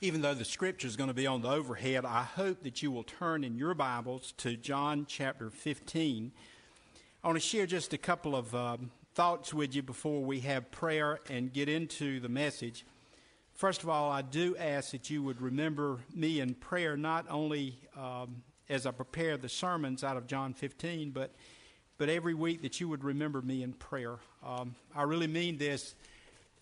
even though the scripture is going to be on the overhead, I hope that you will turn in your Bibles to John chapter 15. I want to share just a couple of um, thoughts with you before we have prayer and get into the message. First of all, I do ask that you would remember me in prayer, not only um, as I prepare the sermons out of John 15, but but every week that you would remember me in prayer. Um, I really mean this.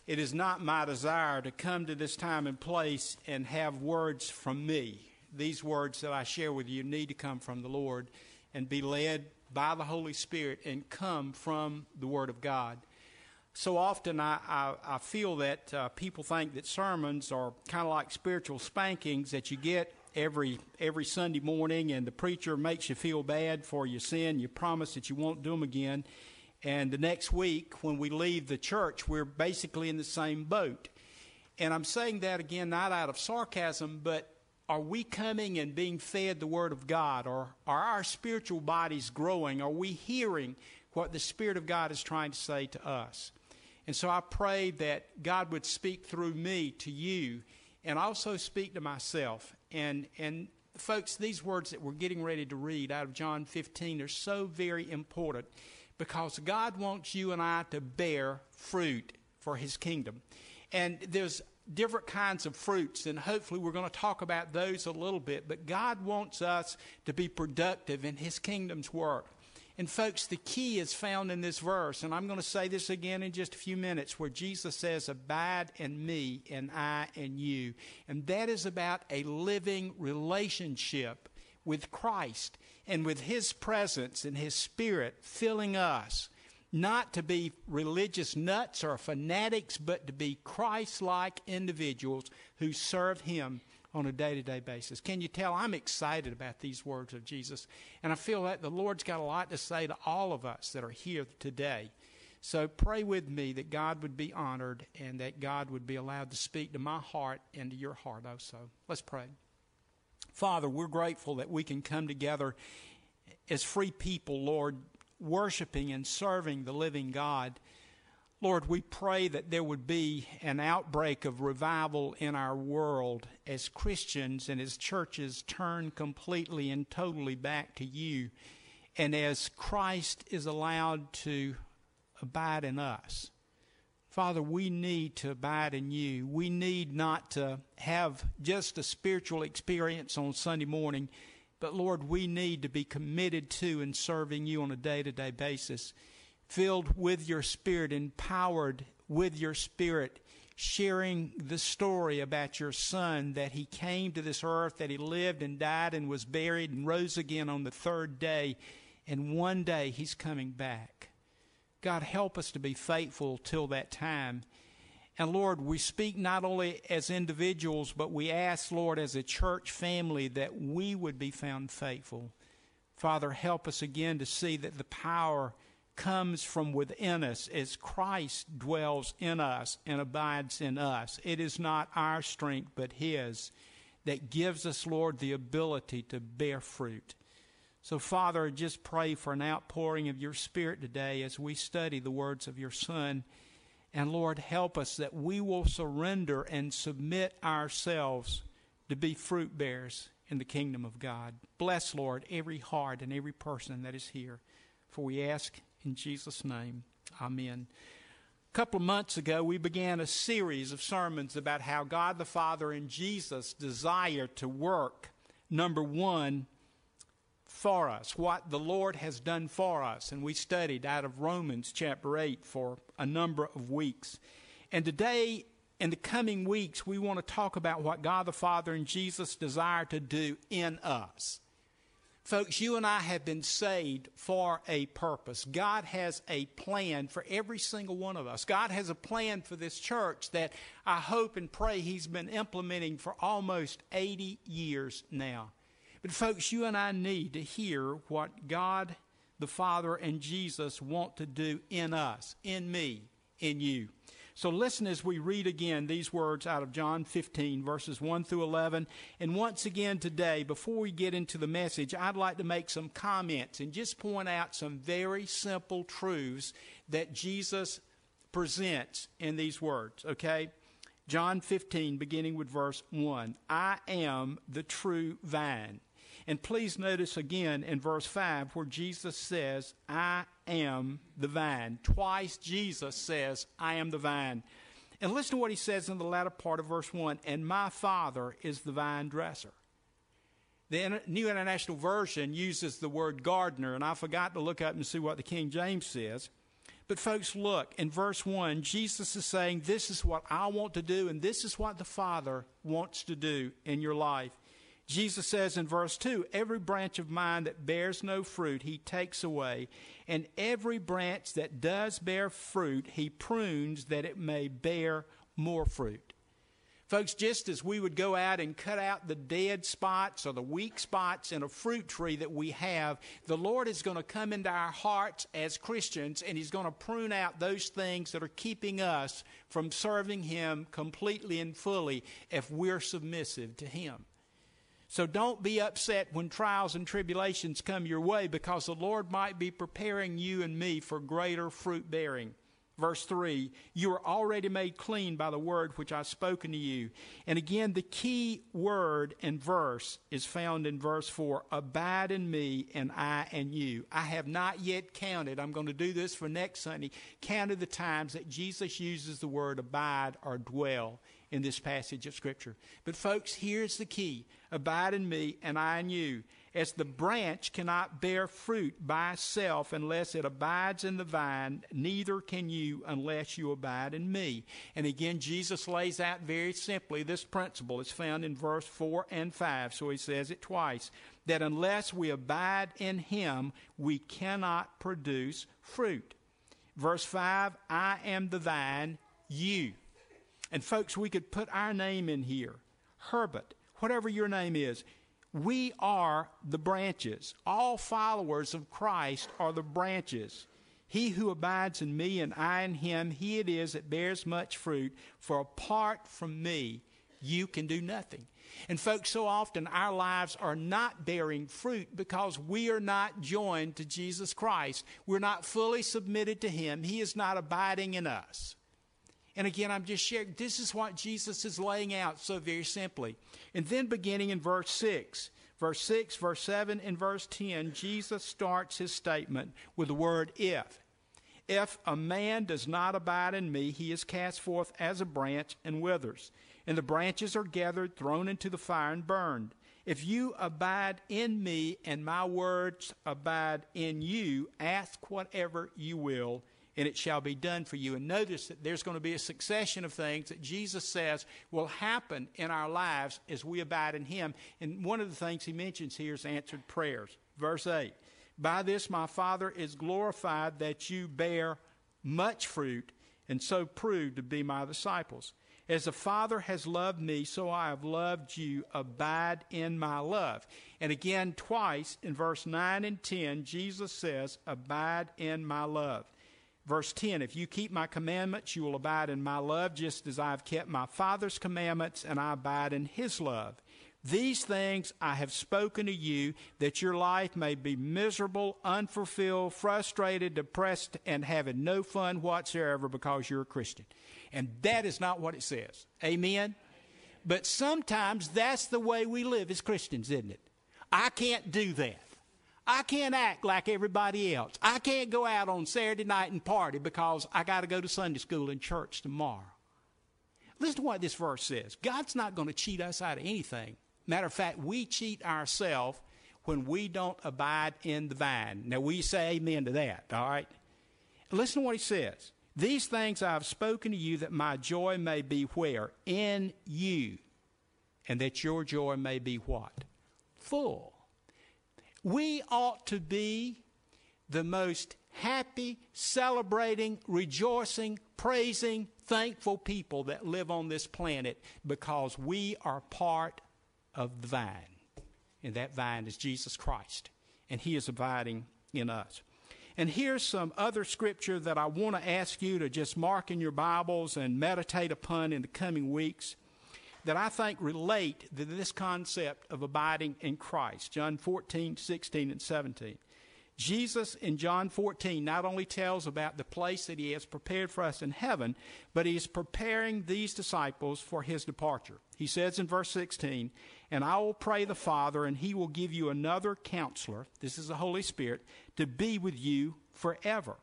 It is not my desire to come to this time and place and have words from me. These words that I share with you need to come from the Lord and be led by the Holy Spirit and come from the Word of God. So often I, I, I feel that uh, people think that sermons are kind of like spiritual spankings that you get every every Sunday morning, and the preacher makes you feel bad for your sin. You promise that you won't do them again, and the next week when we leave the church, we're basically in the same boat. And I'm saying that again, not out of sarcasm, but are we coming and being fed the Word of God? Or are our spiritual bodies growing? Are we hearing what the Spirit of God is trying to say to us? And so I pray that God would speak through me to you and also speak to myself. And, and folks, these words that we're getting ready to read out of John 15 are so very important because God wants you and I to bear fruit for His kingdom. And there's different kinds of fruits, and hopefully we're going to talk about those a little bit. But God wants us to be productive in His kingdom's work. And folks, the key is found in this verse, and I'm going to say this again in just a few minutes, where Jesus says, Abide in me, and I in you. And that is about a living relationship with Christ and with His presence and His Spirit filling us. Not to be religious nuts or fanatics, but to be Christ like individuals who serve Him on a day to day basis. Can you tell I'm excited about these words of Jesus? And I feel that the Lord's got a lot to say to all of us that are here today. So pray with me that God would be honored and that God would be allowed to speak to my heart and to your heart also. Let's pray. Father, we're grateful that we can come together as free people, Lord, worshiping and serving the living God. Lord, we pray that there would be an outbreak of revival in our world as Christians and as churches turn completely and totally back to you, and as Christ is allowed to abide in us. Father, we need to abide in you. We need not to have just a spiritual experience on Sunday morning, but Lord, we need to be committed to and serving you on a day to day basis filled with your Spirit, empowered with your Spirit, sharing the story about your Son that He came to this earth, that He lived and died and was buried and rose again on the third day, and one day He's coming back. God, help us to be faithful till that time. And Lord, we speak not only as individuals, but we ask, Lord, as a church family, that we would be found faithful. Father, help us again to see that the power comes from within us as Christ dwells in us and abides in us. It is not our strength, but His that gives us, Lord, the ability to bear fruit. So, Father, just pray for an outpouring of your Spirit today as we study the words of your Son. And, Lord, help us that we will surrender and submit ourselves to be fruit bearers in the kingdom of God. Bless, Lord, every heart and every person that is here. For we ask in Jesus' name, amen. A couple of months ago, we began a series of sermons about how God the Father and Jesus desire to work, number one, for us, what the Lord has done for us. And we studied out of Romans chapter 8 for a number of weeks. And today, in the coming weeks, we want to talk about what God the Father and Jesus desire to do in us. Folks, you and I have been saved for a purpose. God has a plan for every single one of us. God has a plan for this church that I hope and pray He's been implementing for almost 80 years now. But, folks, you and I need to hear what God the Father and Jesus want to do in us, in me, in you. So listen as we read again these words out of John 15, verses 1 through 11. And once again today, before we get into the message, I'd like to make some comments and just point out some very simple truths that Jesus presents in these words, okay? John 15, beginning with verse 1. I am the true vine. And please notice again in verse 5 where Jesus says, I am the vine. Twice Jesus says, I am the vine. And listen to what he says in the latter part of verse 1 and my Father is the vine dresser. The New International Version uses the word gardener, and I forgot to look up and see what the King James says. But, folks, look, in verse 1, Jesus is saying, This is what I want to do, and this is what the Father wants to do in your life. Jesus says in verse 2 Every branch of mine that bears no fruit, he takes away, and every branch that does bear fruit, he prunes that it may bear more fruit. Folks, just as we would go out and cut out the dead spots or the weak spots in a fruit tree that we have, the Lord is going to come into our hearts as Christians and He's going to prune out those things that are keeping us from serving Him completely and fully if we're submissive to Him. So don't be upset when trials and tribulations come your way because the Lord might be preparing you and me for greater fruit bearing. Verse 3 You are already made clean by the word which I've spoken to you. And again, the key word and verse is found in verse 4 Abide in me, and I in you. I have not yet counted, I'm going to do this for next Sunday, counted the times that Jesus uses the word abide or dwell in this passage of Scripture. But, folks, here's the key Abide in me, and I in you. As the branch cannot bear fruit by itself unless it abides in the vine, neither can you unless you abide in me. And again, Jesus lays out very simply this principle. It's found in verse 4 and 5, so he says it twice that unless we abide in him, we cannot produce fruit. Verse 5 I am the vine, you. And folks, we could put our name in here Herbert, whatever your name is. We are the branches. All followers of Christ are the branches. He who abides in me and I in him, he it is that bears much fruit, for apart from me, you can do nothing. And folks, so often our lives are not bearing fruit because we are not joined to Jesus Christ. We're not fully submitted to him. He is not abiding in us. And again, I'm just sharing, this is what Jesus is laying out so very simply. And then beginning in verse 6, verse 6, verse 7, and verse 10, Jesus starts his statement with the word if. If a man does not abide in me, he is cast forth as a branch and withers. And the branches are gathered, thrown into the fire, and burned. If you abide in me, and my words abide in you, ask whatever you will, and it shall be done for you. And notice that there's going to be a succession of things that Jesus says will happen in our lives as we abide in Him. And one of the things He mentions here is answered prayers. Verse 8 By this my Father is glorified that you bear much fruit, and so prove to be my disciples. As the Father has loved me, so I have loved you. Abide in my love. And again, twice in verse 9 and 10, Jesus says, Abide in my love. Verse 10 If you keep my commandments, you will abide in my love, just as I have kept my Father's commandments, and I abide in his love. These things I have spoken to you, that your life may be miserable, unfulfilled, frustrated, depressed, and having no fun whatsoever because you're a Christian. And that is not what it says. Amen? But sometimes that's the way we live as Christians, isn't it? I can't do that. I can't act like everybody else. I can't go out on Saturday night and party because I got to go to Sunday school and church tomorrow. Listen to what this verse says God's not going to cheat us out of anything. Matter of fact, we cheat ourselves when we don't abide in the vine. Now, we say amen to that, all right? Listen to what he says. These things I have spoken to you that my joy may be where? In you. And that your joy may be what? Full. We ought to be the most happy, celebrating, rejoicing, praising, thankful people that live on this planet because we are part of the vine. And that vine is Jesus Christ. And He is abiding in us. And here's some other scripture that I want to ask you to just mark in your Bibles and meditate upon in the coming weeks that I think relate to this concept of abiding in Christ. John 14, 16, and 17. Jesus in John 14 not only tells about the place that he has prepared for us in heaven, but he is preparing these disciples for his departure. He says in verse 16, And I will pray the Father, and he will give you another counselor, this is the Holy Spirit, to be with you forever.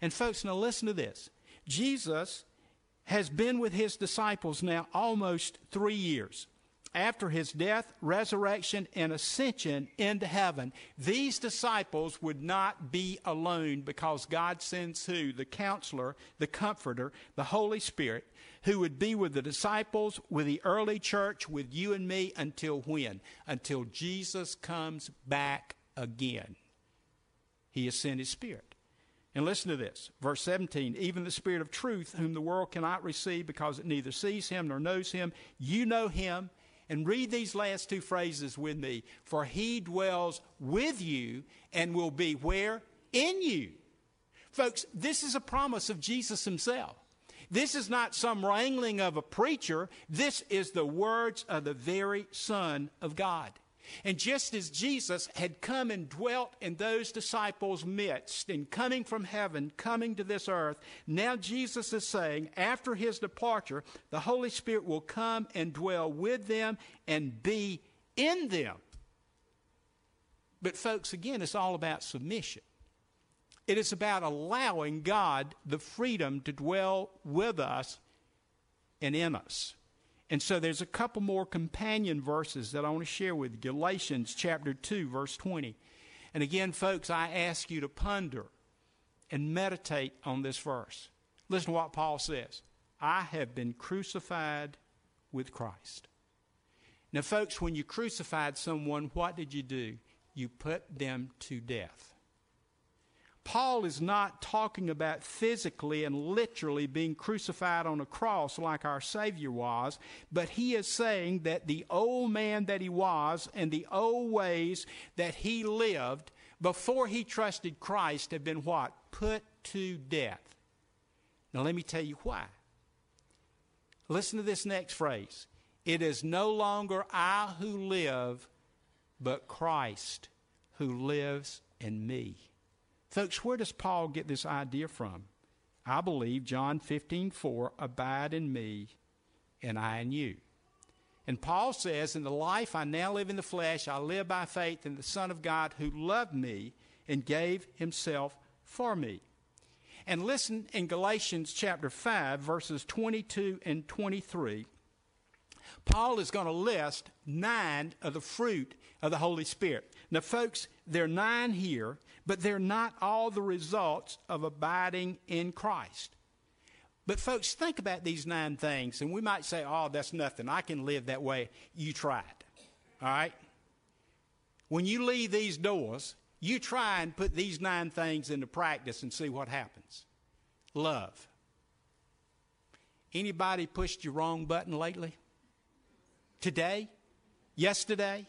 And folks, now listen to this. Jesus has been with his disciples now almost three years after his death, resurrection, and ascension into heaven, these disciples would not be alone because God sends who? The counselor, the comforter, the Holy Spirit, who would be with the disciples, with the early church, with you and me until when? Until Jesus comes back again. He has sent his Spirit. And listen to this, verse 17. Even the Spirit of truth, whom the world cannot receive because it neither sees him nor knows him, you know him and read these last two phrases with me. For he dwells with you and will be where? In you. Folks, this is a promise of Jesus himself. This is not some wrangling of a preacher. This is the words of the very Son of God. And just as Jesus had come and dwelt in those disciples' midst, in coming from heaven, coming to this earth, now Jesus is saying, after his departure, the Holy Spirit will come and dwell with them and be in them. But, folks, again, it's all about submission. It is about allowing God the freedom to dwell with us and in us. And so there's a couple more companion verses that I want to share with you. Galatians chapter 2, verse 20. And again, folks, I ask you to ponder and meditate on this verse. Listen to what Paul says I have been crucified with Christ. Now, folks, when you crucified someone, what did you do? You put them to death. Paul is not talking about physically and literally being crucified on a cross like our Savior was, but he is saying that the old man that he was and the old ways that he lived before he trusted Christ have been what? Put to death. Now, let me tell you why. Listen to this next phrase. It is no longer I who live, but Christ who lives in me. Folks, where does Paul get this idea from? I believe John 15, 4, abide in me and I in you. And Paul says, In the life I now live in the flesh, I live by faith in the Son of God who loved me and gave himself for me. And listen in Galatians chapter 5, verses 22 and 23. Paul is going to list nine of the fruit of the Holy Spirit. Now, folks, there are nine here, but they're not all the results of abiding in Christ. But, folks, think about these nine things, and we might say, oh, that's nothing. I can live that way. You try it. All right? When you leave these doors, you try and put these nine things into practice and see what happens. Love. Anybody pushed your wrong button lately? Today? Yesterday?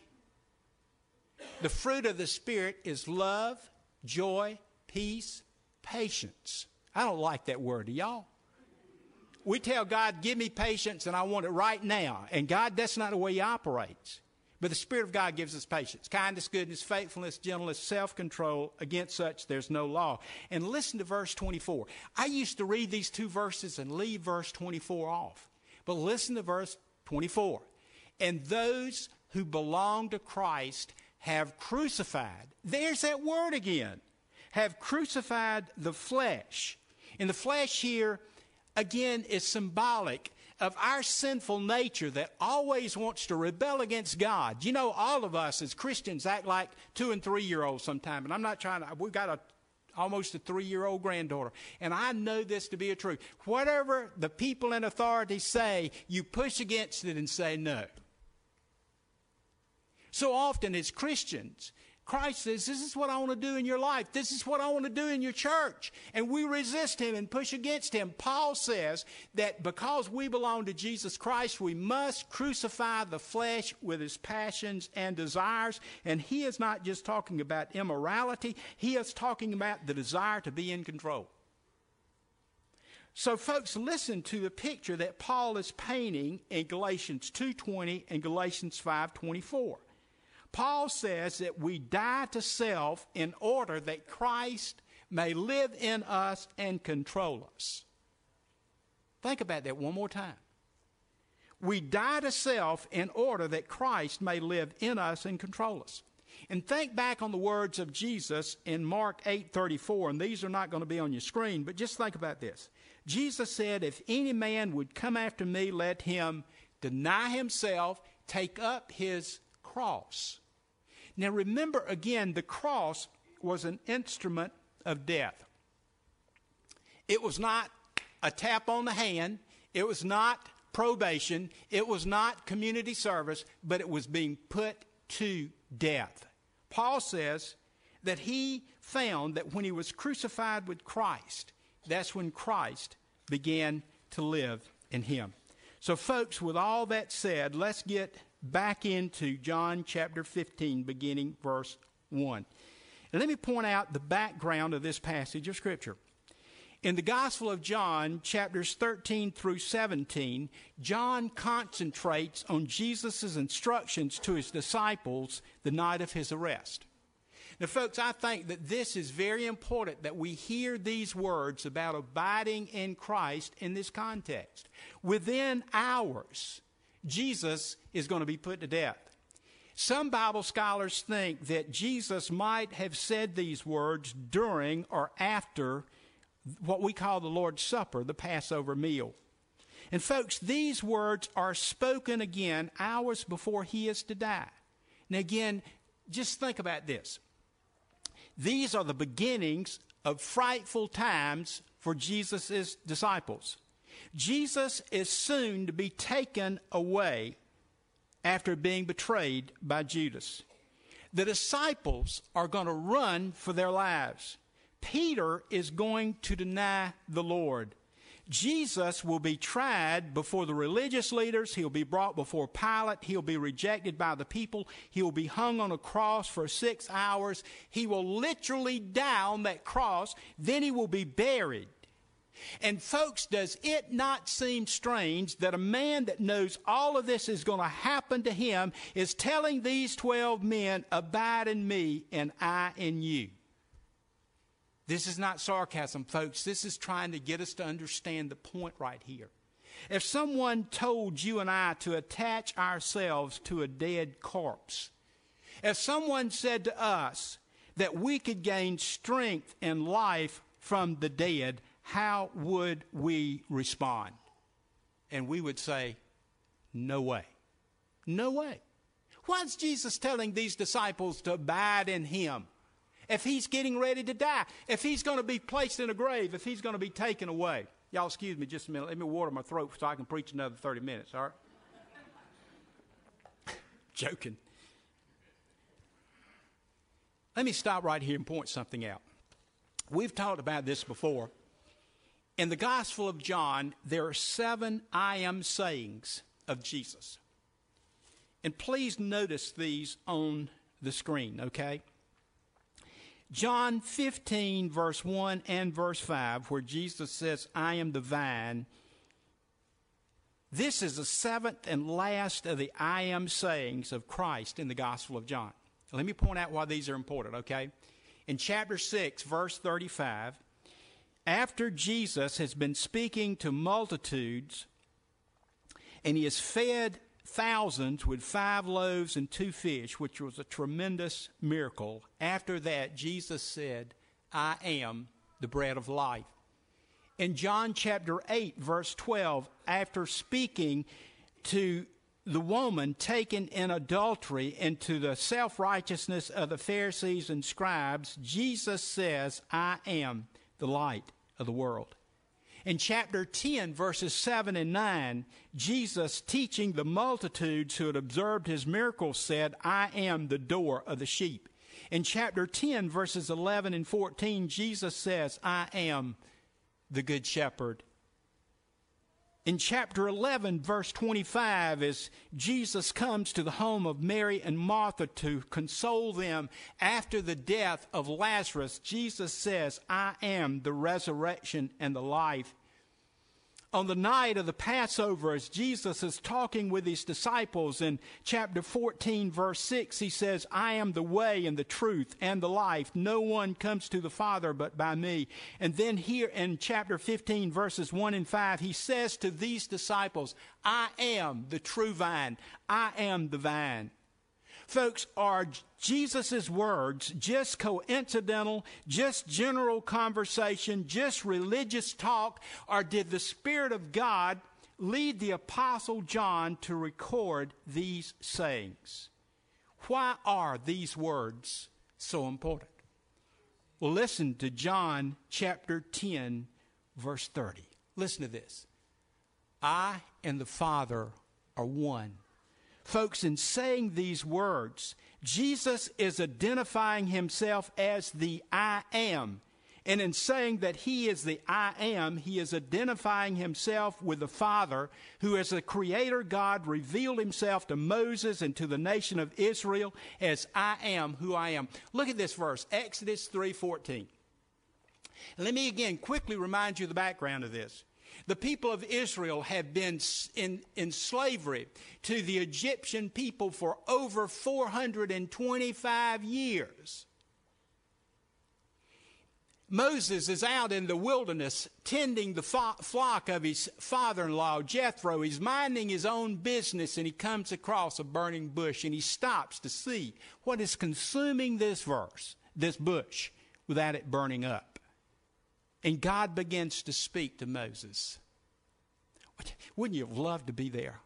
The fruit of the Spirit is love, joy, peace, patience. I don't like that word, y'all? We tell God, give me patience and I want it right now. And God, that's not the way He operates. But the Spirit of God gives us patience, kindness, goodness, faithfulness, gentleness, self control. Against such, there's no law. And listen to verse 24. I used to read these two verses and leave verse 24 off. But listen to verse 24. And those who belong to Christ have crucified. There's that word again. Have crucified the flesh. And the flesh here, again, is symbolic of our sinful nature that always wants to rebel against God. You know, all of us as Christians act like two and three year olds sometimes. And I'm not trying to, we've got a almost a three year old granddaughter. And I know this to be a truth. Whatever the people in authority say, you push against it and say no. So often as Christians, Christ says, This is what I want to do in your life. This is what I want to do in your church. And we resist him and push against him. Paul says that because we belong to Jesus Christ, we must crucify the flesh with his passions and desires. And he is not just talking about immorality, he is talking about the desire to be in control. So folks, listen to the picture that Paul is painting in Galatians 2:20 and Galatians 5:24. Paul says that we die to self in order that Christ may live in us and control us. Think about that one more time. We die to self in order that Christ may live in us and control us. And think back on the words of Jesus in Mark 8:34 and these are not going to be on your screen but just think about this. Jesus said if any man would come after me let him deny himself, take up his cross. Now remember again the cross was an instrument of death. It was not a tap on the hand, it was not probation, it was not community service, but it was being put to death. Paul says that he found that when he was crucified with Christ, that's when Christ began to live in him. So, folks, with all that said, let's get back into John chapter 15, beginning verse 1. And let me point out the background of this passage of Scripture. In the Gospel of John, chapters 13 through 17, John concentrates on Jesus' instructions to his disciples the night of his arrest. Now, folks, I think that this is very important that we hear these words about abiding in Christ in this context. Within hours, Jesus is going to be put to death. Some Bible scholars think that Jesus might have said these words during or after what we call the Lord's Supper, the Passover meal. And folks, these words are spoken again hours before he is to die. Now, again, just think about this. These are the beginnings of frightful times for Jesus' disciples. Jesus is soon to be taken away after being betrayed by Judas. The disciples are going to run for their lives. Peter is going to deny the Lord. Jesus will be tried before the religious leaders. He'll be brought before Pilate. He'll be rejected by the people. He'll be hung on a cross for six hours. He will literally die on that cross. Then he will be buried. And, folks, does it not seem strange that a man that knows all of this is going to happen to him is telling these 12 men, Abide in me and I in you? This is not sarcasm, folks. This is trying to get us to understand the point right here. If someone told you and I to attach ourselves to a dead corpse, if someone said to us that we could gain strength and life from the dead, how would we respond? And we would say, No way. No way. Why is Jesus telling these disciples to abide in him? if he's getting ready to die, if he's going to be placed in a grave, if he's going to be taken away. Y'all, excuse me just a minute. Let me water my throat so I can preach another 30 minutes, all right? Joking. Let me stop right here and point something out. We've talked about this before. In the Gospel of John, there are seven I am sayings of Jesus. And please notice these on the screen, okay? John 15, verse 1 and verse 5, where Jesus says, I am the vine. This is the seventh and last of the I am sayings of Christ in the Gospel of John. Let me point out why these are important, okay? In chapter 6, verse 35, after Jesus has been speaking to multitudes and he has fed thousands with five loaves and two fish, which was a tremendous miracle. After that, Jesus said, I am the bread of life. In John chapter 8, verse 12, after speaking to the woman taken in adultery into the self righteousness of the Pharisees and scribes, Jesus says, I am the light of the world. In chapter 10, verses 7 and 9, Jesus, teaching the multitudes who had observed his miracles, said, I am the door of the sheep. In chapter 10, verses 11 and 14, Jesus says, I am the good shepherd. In chapter 11, verse 25, as Jesus comes to the home of Mary and Martha to console them after the death of Lazarus, Jesus says, I am the resurrection and the life. On the night of the Passover, as Jesus is talking with his disciples in chapter 14, verse 6, he says, I am the way and the truth and the life. No one comes to the Father but by me. And then here in chapter 15, verses 1 and 5, he says to these disciples, I am the true vine. I am the vine. Folks, are Jesus' words just coincidental, just general conversation, just religious talk, or did the Spirit of God lead the Apostle John to record these sayings? Why are these words so important? Well, listen to John chapter 10, verse 30. Listen to this. I and the Father are one. Folks, in saying these words, Jesus is identifying himself as the I am. And in saying that he is the I am, he is identifying himself with the Father, who as the creator God revealed himself to Moses and to the nation of Israel as I am who I am. Look at this verse, Exodus 3:14. Let me again quickly remind you the background of this. The people of Israel have been in, in slavery to the Egyptian people for over 425 years. Moses is out in the wilderness tending the fo- flock of his father in law, Jethro. He's minding his own business and he comes across a burning bush and he stops to see what is consuming this verse, this bush, without it burning up. And God begins to speak to Moses. Wouldn't you have loved to be there?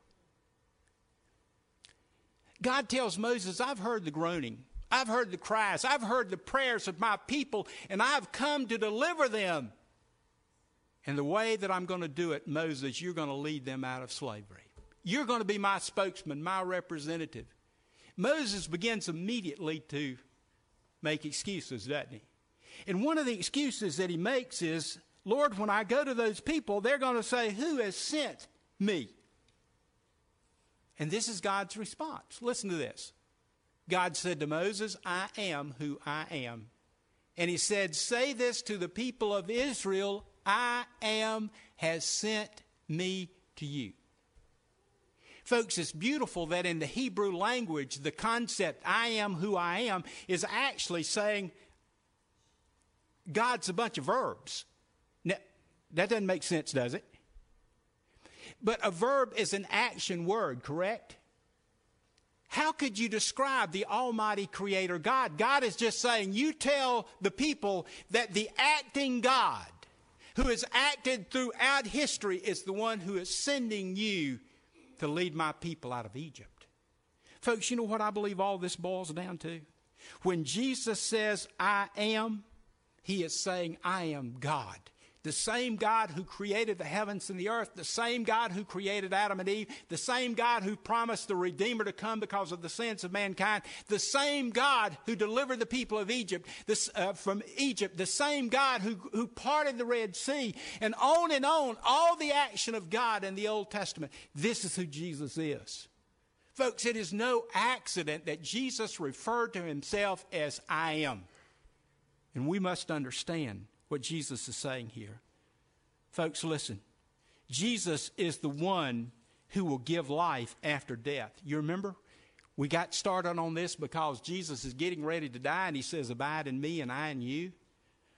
God tells Moses, I've heard the groaning. I've heard the cries. I've heard the prayers of my people, and I've come to deliver them. And the way that I'm going to do it, Moses, you're going to lead them out of slavery. You're going to be my spokesman, my representative. Moses begins immediately to make excuses, doesn't he? And one of the excuses that he makes is, Lord, when I go to those people, they're going to say, Who has sent me? And this is God's response. Listen to this. God said to Moses, I am who I am. And he said, Say this to the people of Israel I am has sent me to you. Folks, it's beautiful that in the Hebrew language, the concept I am who I am is actually saying, God's a bunch of verbs. Now, that doesn't make sense, does it? But a verb is an action word, correct? How could you describe the Almighty Creator God? God is just saying, you tell the people that the acting God who has acted throughout history is the one who is sending you to lead my people out of Egypt. Folks, you know what I believe all this boils down to? When Jesus says, I am, he is saying, I am God. The same God who created the heavens and the earth, the same God who created Adam and Eve, the same God who promised the Redeemer to come because of the sins of mankind, the same God who delivered the people of Egypt this, uh, from Egypt, the same God who, who parted the Red Sea, and on and on, all the action of God in the Old Testament. This is who Jesus is. Folks, it is no accident that Jesus referred to himself as I am. And we must understand what Jesus is saying here. Folks, listen. Jesus is the one who will give life after death. You remember? We got started on this because Jesus is getting ready to die and he says, Abide in me and I in you.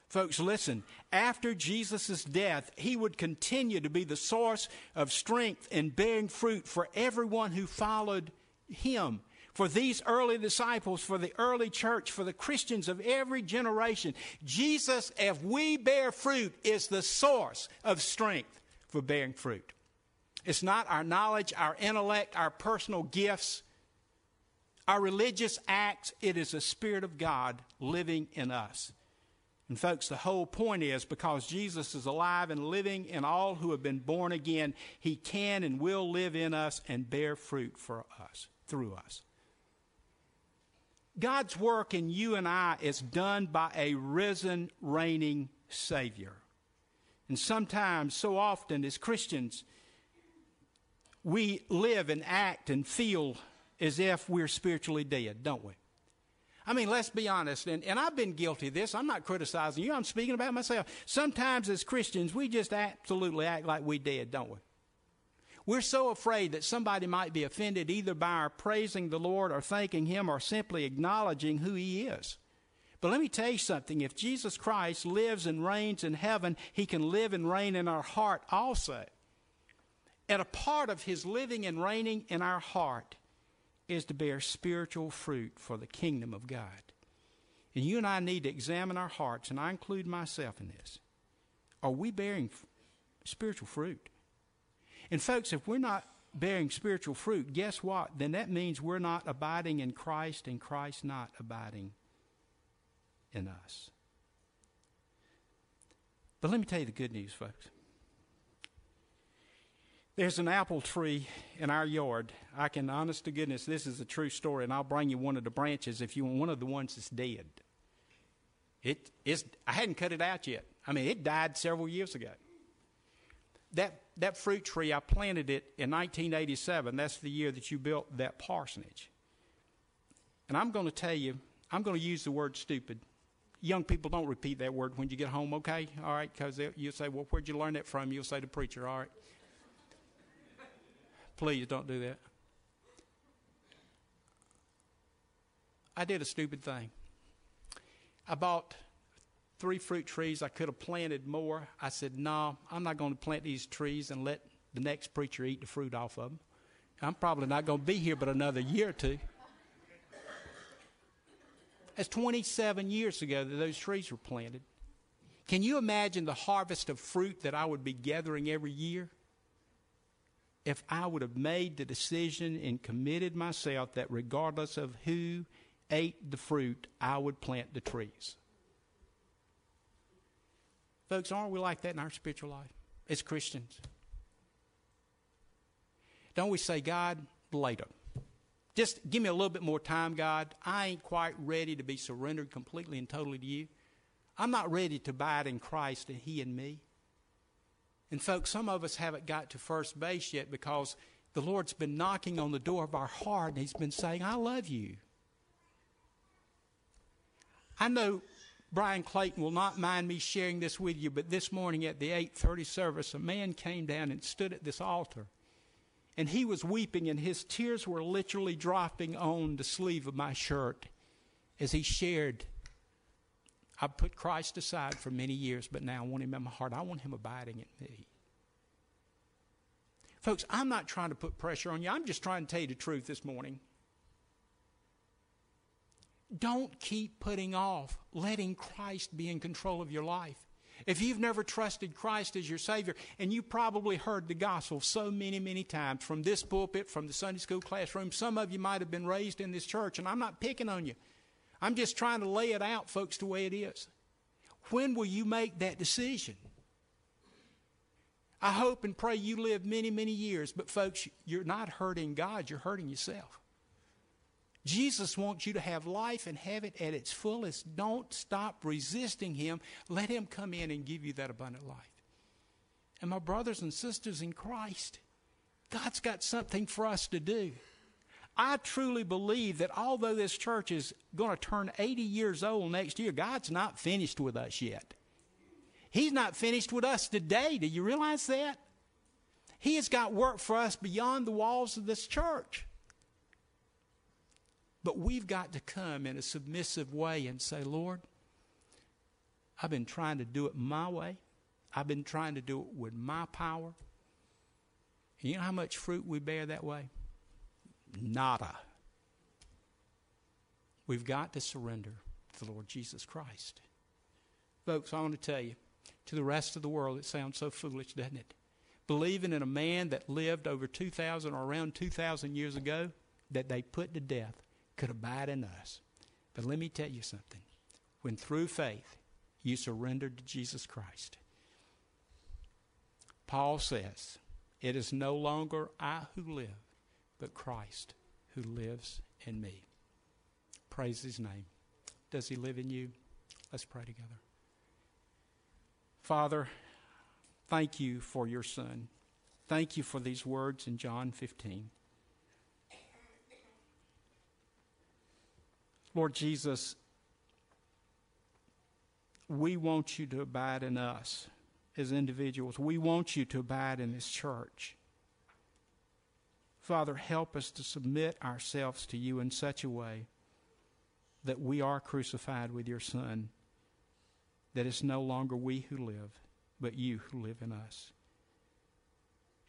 Folks, listen. After Jesus' death, he would continue to be the source of strength and bearing fruit for everyone who followed him for these early disciples, for the early church, for the Christians of every generation. Jesus, if we bear fruit, is the source of strength for bearing fruit. It's not our knowledge, our intellect, our personal gifts, our religious acts. It is the Spirit of God living in us. And, folks, the whole point is because Jesus is alive and living in all who have been born again, he can and will live in us and bear fruit for us, through us. God's work in you and I is done by a risen, reigning Savior. And sometimes, so often as Christians, we live and act and feel as if we're spiritually dead, don't we? I mean, let's be honest, and, and I've been guilty of this. I'm not criticizing you, I'm speaking about myself. Sometimes as Christians, we just absolutely act like we dead, don't we? We're so afraid that somebody might be offended either by our praising the Lord or thanking Him or simply acknowledging who He is. But let me tell you something. If Jesus Christ lives and reigns in heaven, He can live and reign in our heart also. And a part of His living and reigning in our heart is to bear spiritual fruit for the kingdom of God. And you and I need to examine our hearts, and I include myself in this. Are we bearing spiritual fruit? And, folks, if we're not bearing spiritual fruit, guess what? Then that means we're not abiding in Christ and Christ not abiding in us. But let me tell you the good news, folks. There's an apple tree in our yard. I can, honest to goodness, this is a true story, and I'll bring you one of the branches if you want one of the ones that's dead. It is. I hadn't cut it out yet. I mean, it died several years ago. That that fruit tree, I planted it in 1987. That's the year that you built that parsonage. And I'm going to tell you, I'm going to use the word stupid young people don't repeat that word when you get home, okay? All right, because you'll say, well, where'd you learn that from? You'll say the preacher, all right? Please don't do that. I did a stupid thing. I bought three fruit trees. I could have planted more. I said, no, I'm not going to plant these trees and let the next preacher eat the fruit off of them. I'm probably not going to be here but another year or two. That's 27 years ago that those trees were planted. Can you imagine the harvest of fruit that I would be gathering every year? If I would have made the decision and committed myself that regardless of who ate the fruit, I would plant the trees. Folks, aren't we like that in our spiritual life as Christians? Don't we say, God, later? Just give me a little bit more time, God. I ain't quite ready to be surrendered completely and totally to you. I'm not ready to abide in Christ and He and me. And, folks, some of us haven't got to first base yet because the Lord's been knocking on the door of our heart and He's been saying, I love you. I know Brian Clayton will not mind me sharing this with you, but this morning at the 8:30 service, a man came down and stood at this altar and he was weeping, and his tears were literally dropping on the sleeve of my shirt as he shared. I put Christ aside for many years, but now I want him in my heart. I want him abiding in me. Folks, I'm not trying to put pressure on you. I'm just trying to tell you the truth this morning. Don't keep putting off letting Christ be in control of your life. If you've never trusted Christ as your Savior, and you probably heard the gospel so many, many times from this pulpit, from the Sunday school classroom, some of you might have been raised in this church, and I'm not picking on you. I'm just trying to lay it out, folks, the way it is. When will you make that decision? I hope and pray you live many, many years, but folks, you're not hurting God, you're hurting yourself. Jesus wants you to have life and have it at its fullest. Don't stop resisting Him. Let Him come in and give you that abundant life. And my brothers and sisters in Christ, God's got something for us to do. I truly believe that although this church is going to turn 80 years old next year, God's not finished with us yet. He's not finished with us today. Do you realize that? He has got work for us beyond the walls of this church. But we've got to come in a submissive way and say, Lord, I've been trying to do it my way. I've been trying to do it with my power. And you know how much fruit we bear that way? Nada. We've got to surrender to the Lord Jesus Christ. Folks, I want to tell you, to the rest of the world, it sounds so foolish, doesn't it? Believing in a man that lived over 2,000 or around 2,000 years ago that they put to death could abide in us. But let me tell you something. When through faith you surrendered to Jesus Christ, Paul says, It is no longer I who live, but Christ who lives in me. Praise his name. Does he live in you? Let's pray together. Father, thank you for your son. Thank you for these words in John 15. Lord Jesus, we want you to abide in us as individuals. We want you to abide in this church. Father, help us to submit ourselves to you in such a way that we are crucified with your Son, that it's no longer we who live, but you who live in us.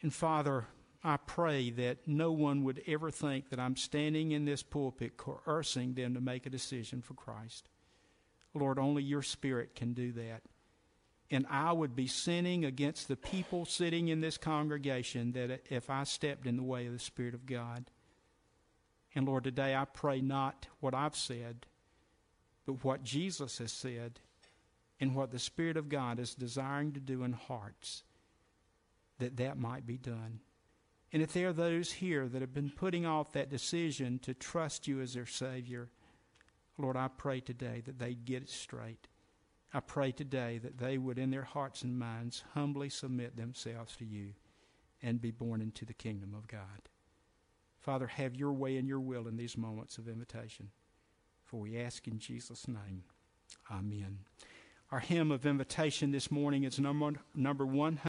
And Father, I pray that no one would ever think that I'm standing in this pulpit coercing them to make a decision for Christ. Lord, only your Spirit can do that. And I would be sinning against the people sitting in this congregation that if I stepped in the way of the Spirit of God. And Lord, today I pray not what I've said, but what Jesus has said and what the Spirit of God is desiring to do in hearts, that that might be done. And if there are those here that have been putting off that decision to trust you as their Savior, Lord, I pray today that they get it straight. I pray today that they would, in their hearts and minds, humbly submit themselves to you and be born into the kingdom of God. Father, have your way and your will in these moments of invitation. For we ask in Jesus' name. Amen. Our hymn of invitation this morning is number, number 100.